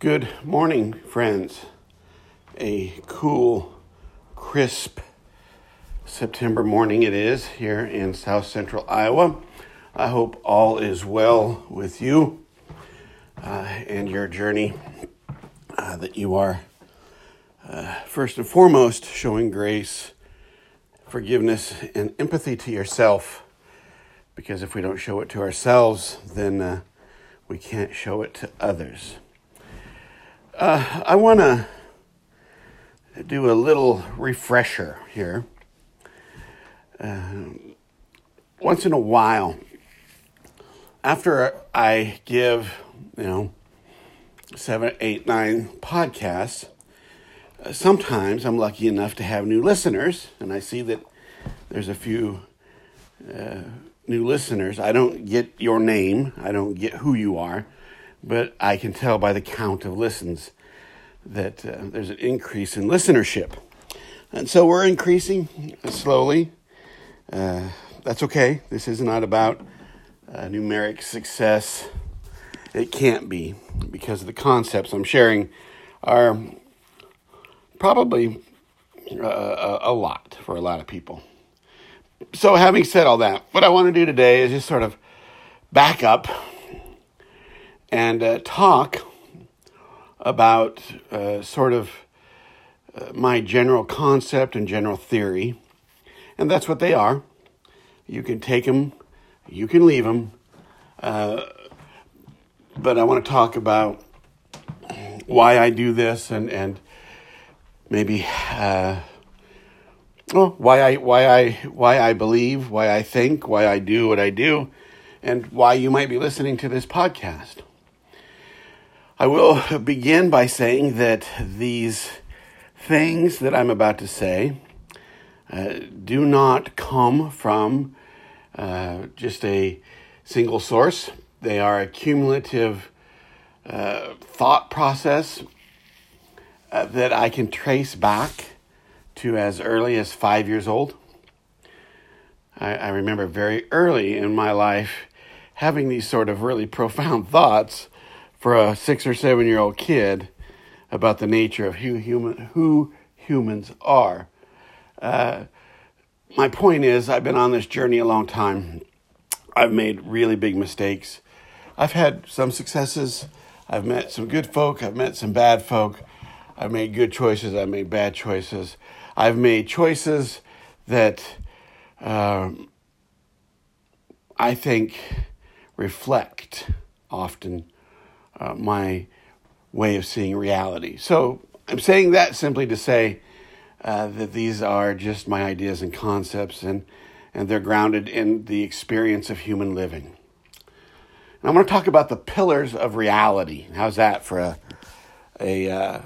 Good morning, friends. A cool, crisp September morning it is here in south central Iowa. I hope all is well with you uh, and your journey, uh, that you are uh, first and foremost showing grace, forgiveness, and empathy to yourself. Because if we don't show it to ourselves, then uh, we can't show it to others. Uh, I want to do a little refresher here. Uh, once in a while, after I give, you know, seven, eight, nine podcasts, uh, sometimes I'm lucky enough to have new listeners, and I see that there's a few uh, new listeners. I don't get your name, I don't get who you are but I can tell by the count of listens that uh, there's an increase in listenership. And so we're increasing slowly. Uh, that's okay. This is not about uh, numeric success. It can't be because the concepts I'm sharing are probably uh, a lot for a lot of people. So, having said all that, what I want to do today is just sort of back up and uh, talk about uh, sort of uh, my general concept and general theory. And that's what they are. You can take them, you can leave them. Uh, but I want to talk about why I do this and, and maybe uh, well, why I why I why I believe, why I think, why I do what I do, and why you might be listening to this podcast. I will begin by saying that these things that I'm about to say uh, do not come from uh, just a single source. They are a cumulative uh, thought process uh, that I can trace back to as early as five years old. I, I remember very early in my life having these sort of really profound thoughts for a six or seven year old kid about the nature of who human who humans are. Uh, my point is, I've been on this journey a long time. I've made really big mistakes. I've had some successes. I've met some good folk. I've met some bad folk. I've made good choices. I've made bad choices. I've made choices that um, I think reflect often uh, my way of seeing reality. So I'm saying that simply to say uh, that these are just my ideas and concepts, and, and they're grounded in the experience of human living. And I'm going to talk about the pillars of reality. How's that for a a uh,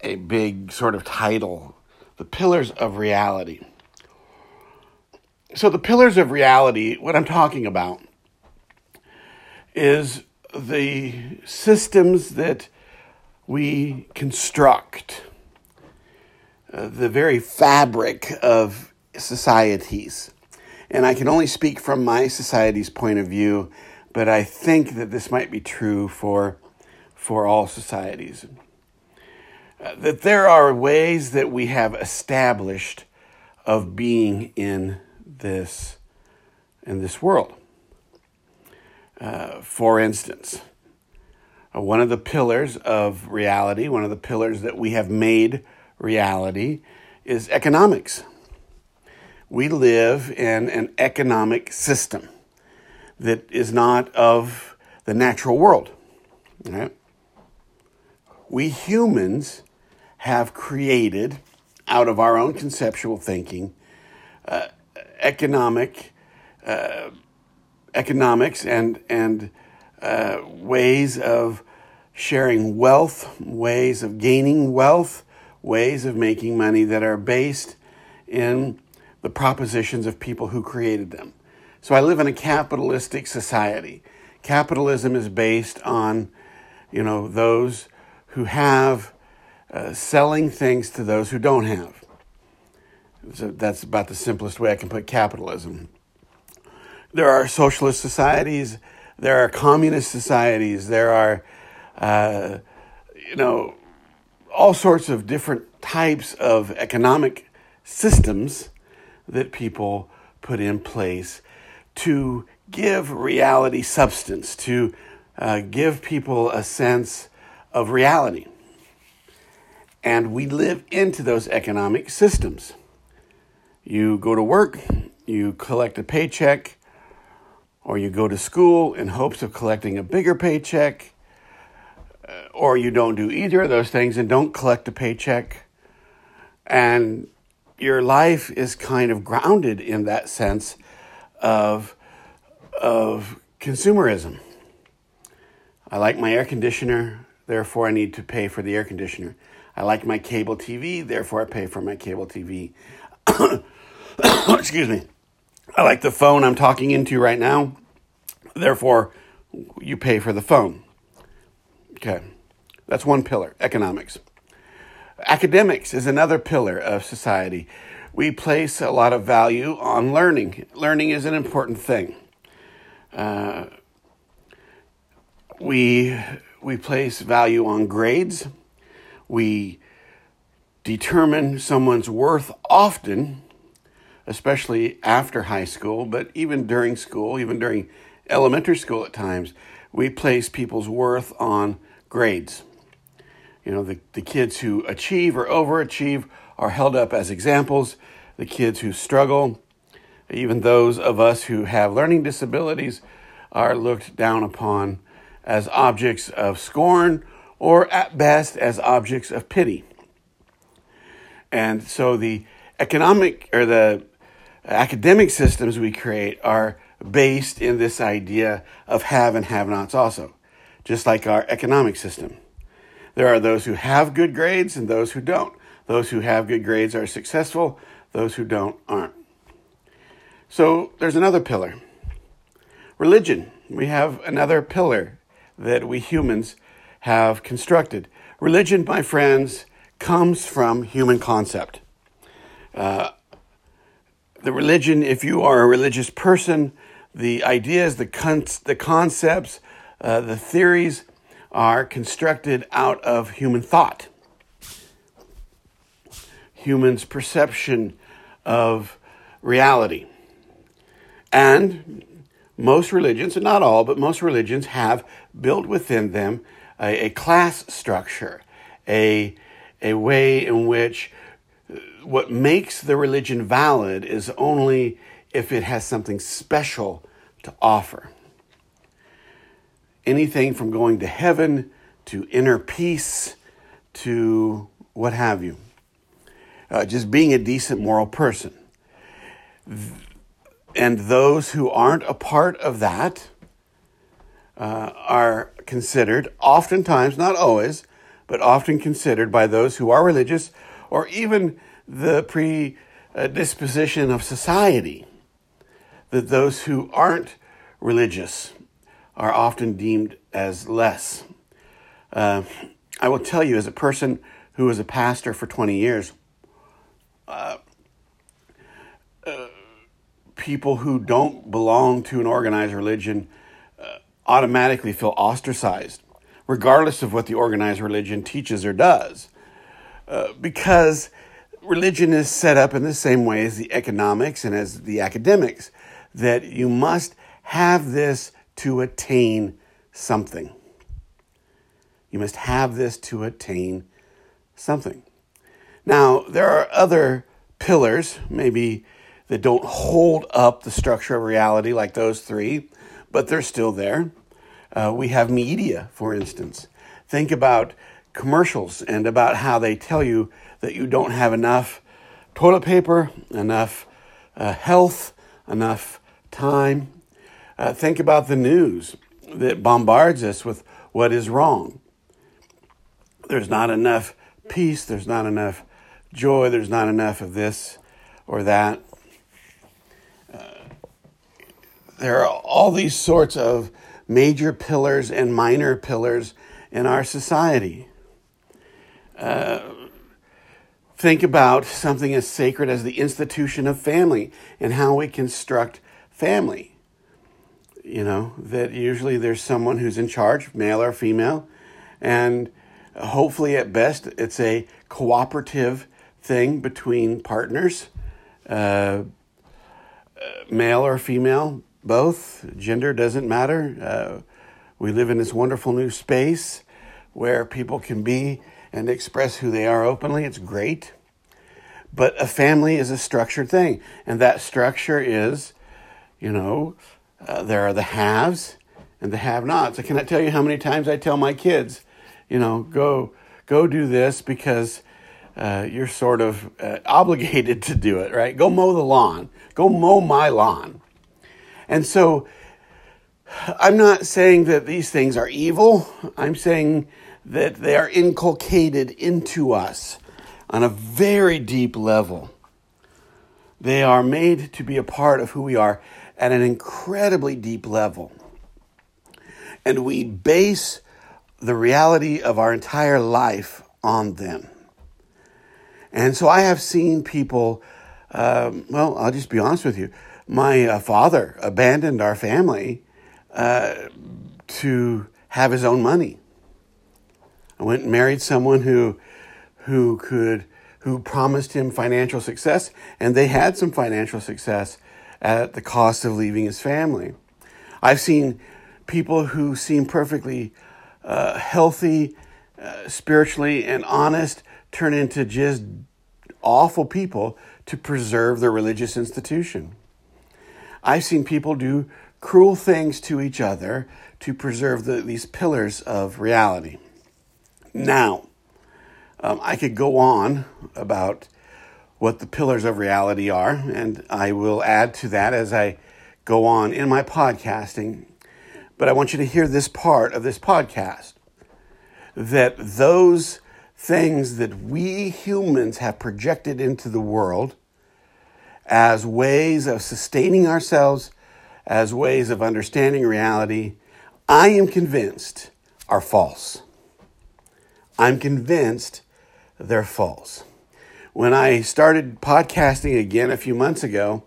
a big sort of title? The pillars of reality. So the pillars of reality, what I'm talking about is the systems that we construct, uh, the very fabric of societies. And I can only speak from my society's point of view, but I think that this might be true for, for all societies. Uh, that there are ways that we have established of being in this in this world. Uh, for instance, uh, one of the pillars of reality, one of the pillars that we have made reality, is economics. We live in an economic system that is not of the natural world. Right? We humans have created, out of our own conceptual thinking, uh, economic uh, economics and and uh, ways of sharing wealth, ways of gaining wealth, ways of making money that are based in the propositions of people who created them. So I live in a capitalistic society. Capitalism is based on, you know, those who have uh, selling things to those who don't have. So that's about the simplest way I can put capitalism. There are socialist societies there are communist societies, there are, uh, you know, all sorts of different types of economic systems that people put in place to give reality substance, to uh, give people a sense of reality. And we live into those economic systems. You go to work, you collect a paycheck, or you go to school in hopes of collecting a bigger paycheck, uh, or you don't do either of those things and don't collect a paycheck. And your life is kind of grounded in that sense of, of consumerism. I like my air conditioner, therefore I need to pay for the air conditioner. I like my cable TV, therefore I pay for my cable TV. Excuse me. I like the phone I'm talking into right now, therefore you pay for the phone. Okay, that's one pillar economics. Academics is another pillar of society. We place a lot of value on learning. Learning is an important thing. Uh, we we place value on grades. We determine someone's worth often, especially after high school, but even during school, even during elementary school at times, we place people's worth on grades. You know, the, the kids who achieve or overachieve are held up as examples. The kids who struggle, even those of us who have learning disabilities, are looked down upon as objects of scorn or at best as objects of pity. And so the economic or the academic systems we create are based in this idea of have and have nots also, just like our economic system. There are those who have good grades and those who don't. Those who have good grades are successful, those who don't aren't. So there's another pillar religion. We have another pillar that we humans have constructed. Religion, my friends, comes from human concept. Uh, the religion, if you are a religious person, the ideas, the, con- the concepts, uh, the theories are constructed out of human thought, humans' perception of reality. And most religions, and not all, but most religions have built within them a, a class structure, a, a way in which what makes the religion valid is only if it has something special to offer. Anything from going to heaven to inner peace to what have you. Uh, just being a decent moral person. And those who aren't a part of that uh, are considered, oftentimes, not always, but often considered by those who are religious or even the predisposition of society, that those who aren't religious are often deemed as less. Uh, I will tell you, as a person who was a pastor for 20 years, uh, uh, people who don't belong to an organized religion uh, automatically feel ostracized, regardless of what the organized religion teaches or does. Uh, because religion is set up in the same way as the economics and as the academics, that you must have this to attain something. You must have this to attain something. Now, there are other pillars, maybe that don't hold up the structure of reality like those three, but they're still there. Uh, we have media, for instance. Think about commercials and about how they tell you that you don't have enough toilet paper, enough uh, health, enough time. Uh, think about the news that bombards us with what is wrong. There's not enough peace, there's not enough joy, there's not enough of this or that there are all these sorts of major pillars and minor pillars in our society. Uh, think about something as sacred as the institution of family and how we construct family. you know, that usually there's someone who's in charge, male or female, and hopefully at best it's a cooperative thing between partners, uh, male or female, both. Gender doesn't matter. Uh, we live in this wonderful new space where people can be and express who they are openly. It's great. But a family is a structured thing, and that structure is, you know, uh, there are the haves and the have-nots. I cannot tell you how many times I tell my kids, you know, go go do this because uh, you're sort of uh, obligated to do it, right? Go mow the lawn. Go mow my lawn. And so I'm not saying that these things are evil. I'm saying that they are inculcated into us on a very deep level. They are made to be a part of who we are at an incredibly deep level. And we base the reality of our entire life on them. And so I have seen people, um, well, I'll just be honest with you. My uh, father abandoned our family uh, to have his own money. I went and married someone who, who could, who promised him financial success, and they had some financial success at the cost of leaving his family. I've seen people who seem perfectly uh, healthy, uh, spiritually, and honest turn into just awful people to preserve the religious institution. I've seen people do cruel things to each other to preserve the, these pillars of reality. Now, um, I could go on about what the pillars of reality are, and I will add to that as I go on in my podcasting. But I want you to hear this part of this podcast that those things that we humans have projected into the world as ways of sustaining ourselves, as ways of understanding reality, I am convinced are false. I'm convinced they're false. When I started podcasting again a few months ago,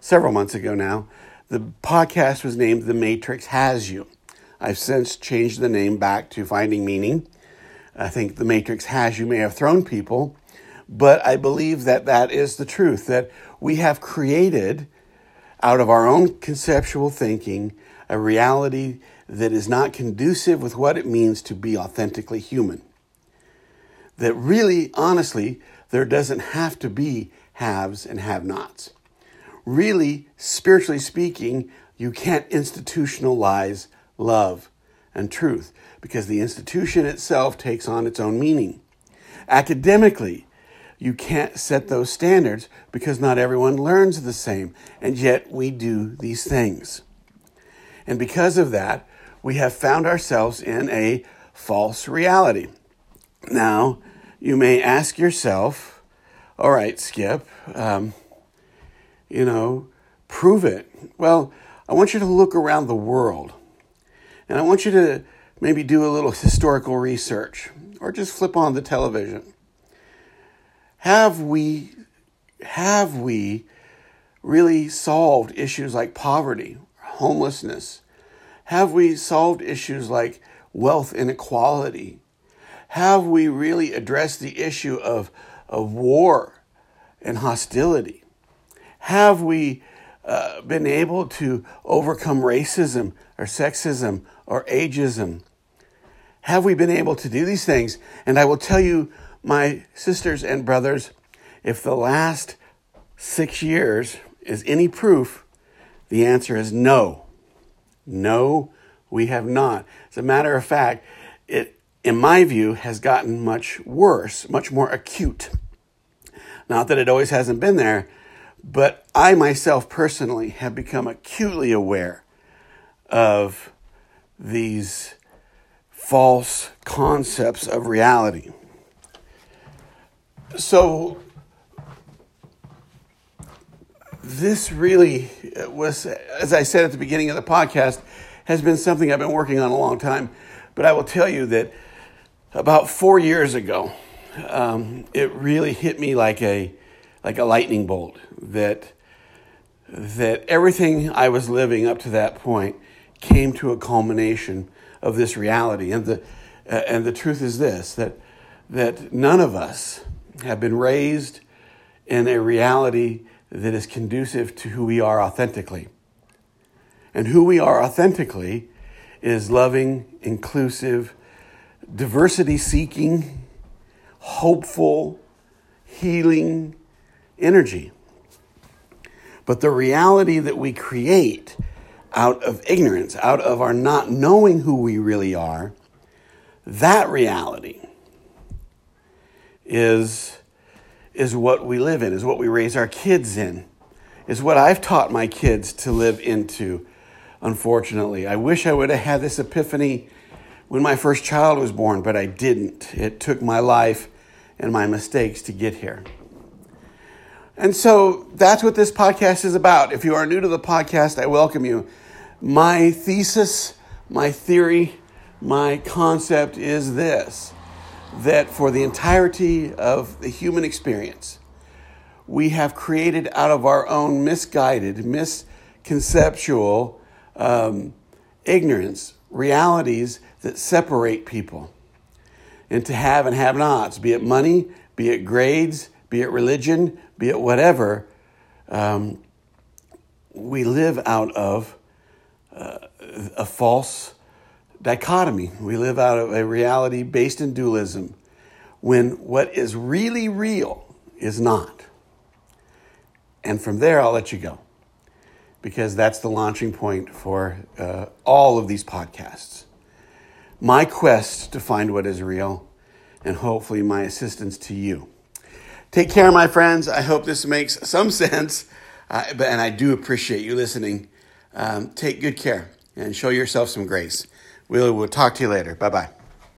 several months ago now, the podcast was named The Matrix Has You. I've since changed the name back to Finding Meaning. I think The Matrix Has You may have thrown people, but I believe that that is the truth, that we have created out of our own conceptual thinking a reality that is not conducive with what it means to be authentically human. That really, honestly, there doesn't have to be haves and have nots. Really, spiritually speaking, you can't institutionalize love and truth because the institution itself takes on its own meaning. Academically, you can't set those standards because not everyone learns the same, and yet we do these things. And because of that, we have found ourselves in a false reality. Now, you may ask yourself, all right, Skip, um, you know, prove it. Well, I want you to look around the world and I want you to maybe do a little historical research or just flip on the television. Have we have we really solved issues like poverty, homelessness? Have we solved issues like wealth inequality, have we really addressed the issue of, of war and hostility? Have we uh, been able to overcome racism or sexism or ageism? Have we been able to do these things? And I will tell you, my sisters and brothers, if the last six years is any proof, the answer is no. No, we have not. As a matter of fact, it in my view, has gotten much worse, much more acute. Not that it always hasn't been there, but I myself personally have become acutely aware of these false concepts of reality. So, this really was, as I said at the beginning of the podcast, has been something I've been working on a long time. But I will tell you that about four years ago, um, it really hit me like a like a lightning bolt that that everything I was living up to that point came to a culmination of this reality. And the, uh, and the truth is this that, that none of us have been raised in a reality that is conducive to who we are authentically. And who we are authentically is loving, inclusive, diversity seeking, hopeful, healing energy. But the reality that we create out of ignorance, out of our not knowing who we really are, that reality is, is what we live in, is what we raise our kids in, is what I've taught my kids to live into, unfortunately. I wish I would have had this epiphany when my first child was born, but I didn't. It took my life and my mistakes to get here. And so that's what this podcast is about. If you are new to the podcast, I welcome you. My thesis, my theory, my concept is this that for the entirety of the human experience, we have created out of our own misguided, misconceptual um, ignorance realities that separate people and to have and have nots, be it money, be it grades, be it religion, be it whatever. Um, we live out of uh, a false dichotomy. We live out of a reality based in dualism when what is really real is not. And from there, I'll let you go because that's the launching point for uh, all of these podcasts. My quest to find what is real and hopefully my assistance to you. Take care, my friends. I hope this makes some sense, uh, and I do appreciate you listening. Um, take good care and show yourself some grace. We'll, we'll talk to you later. Bye bye.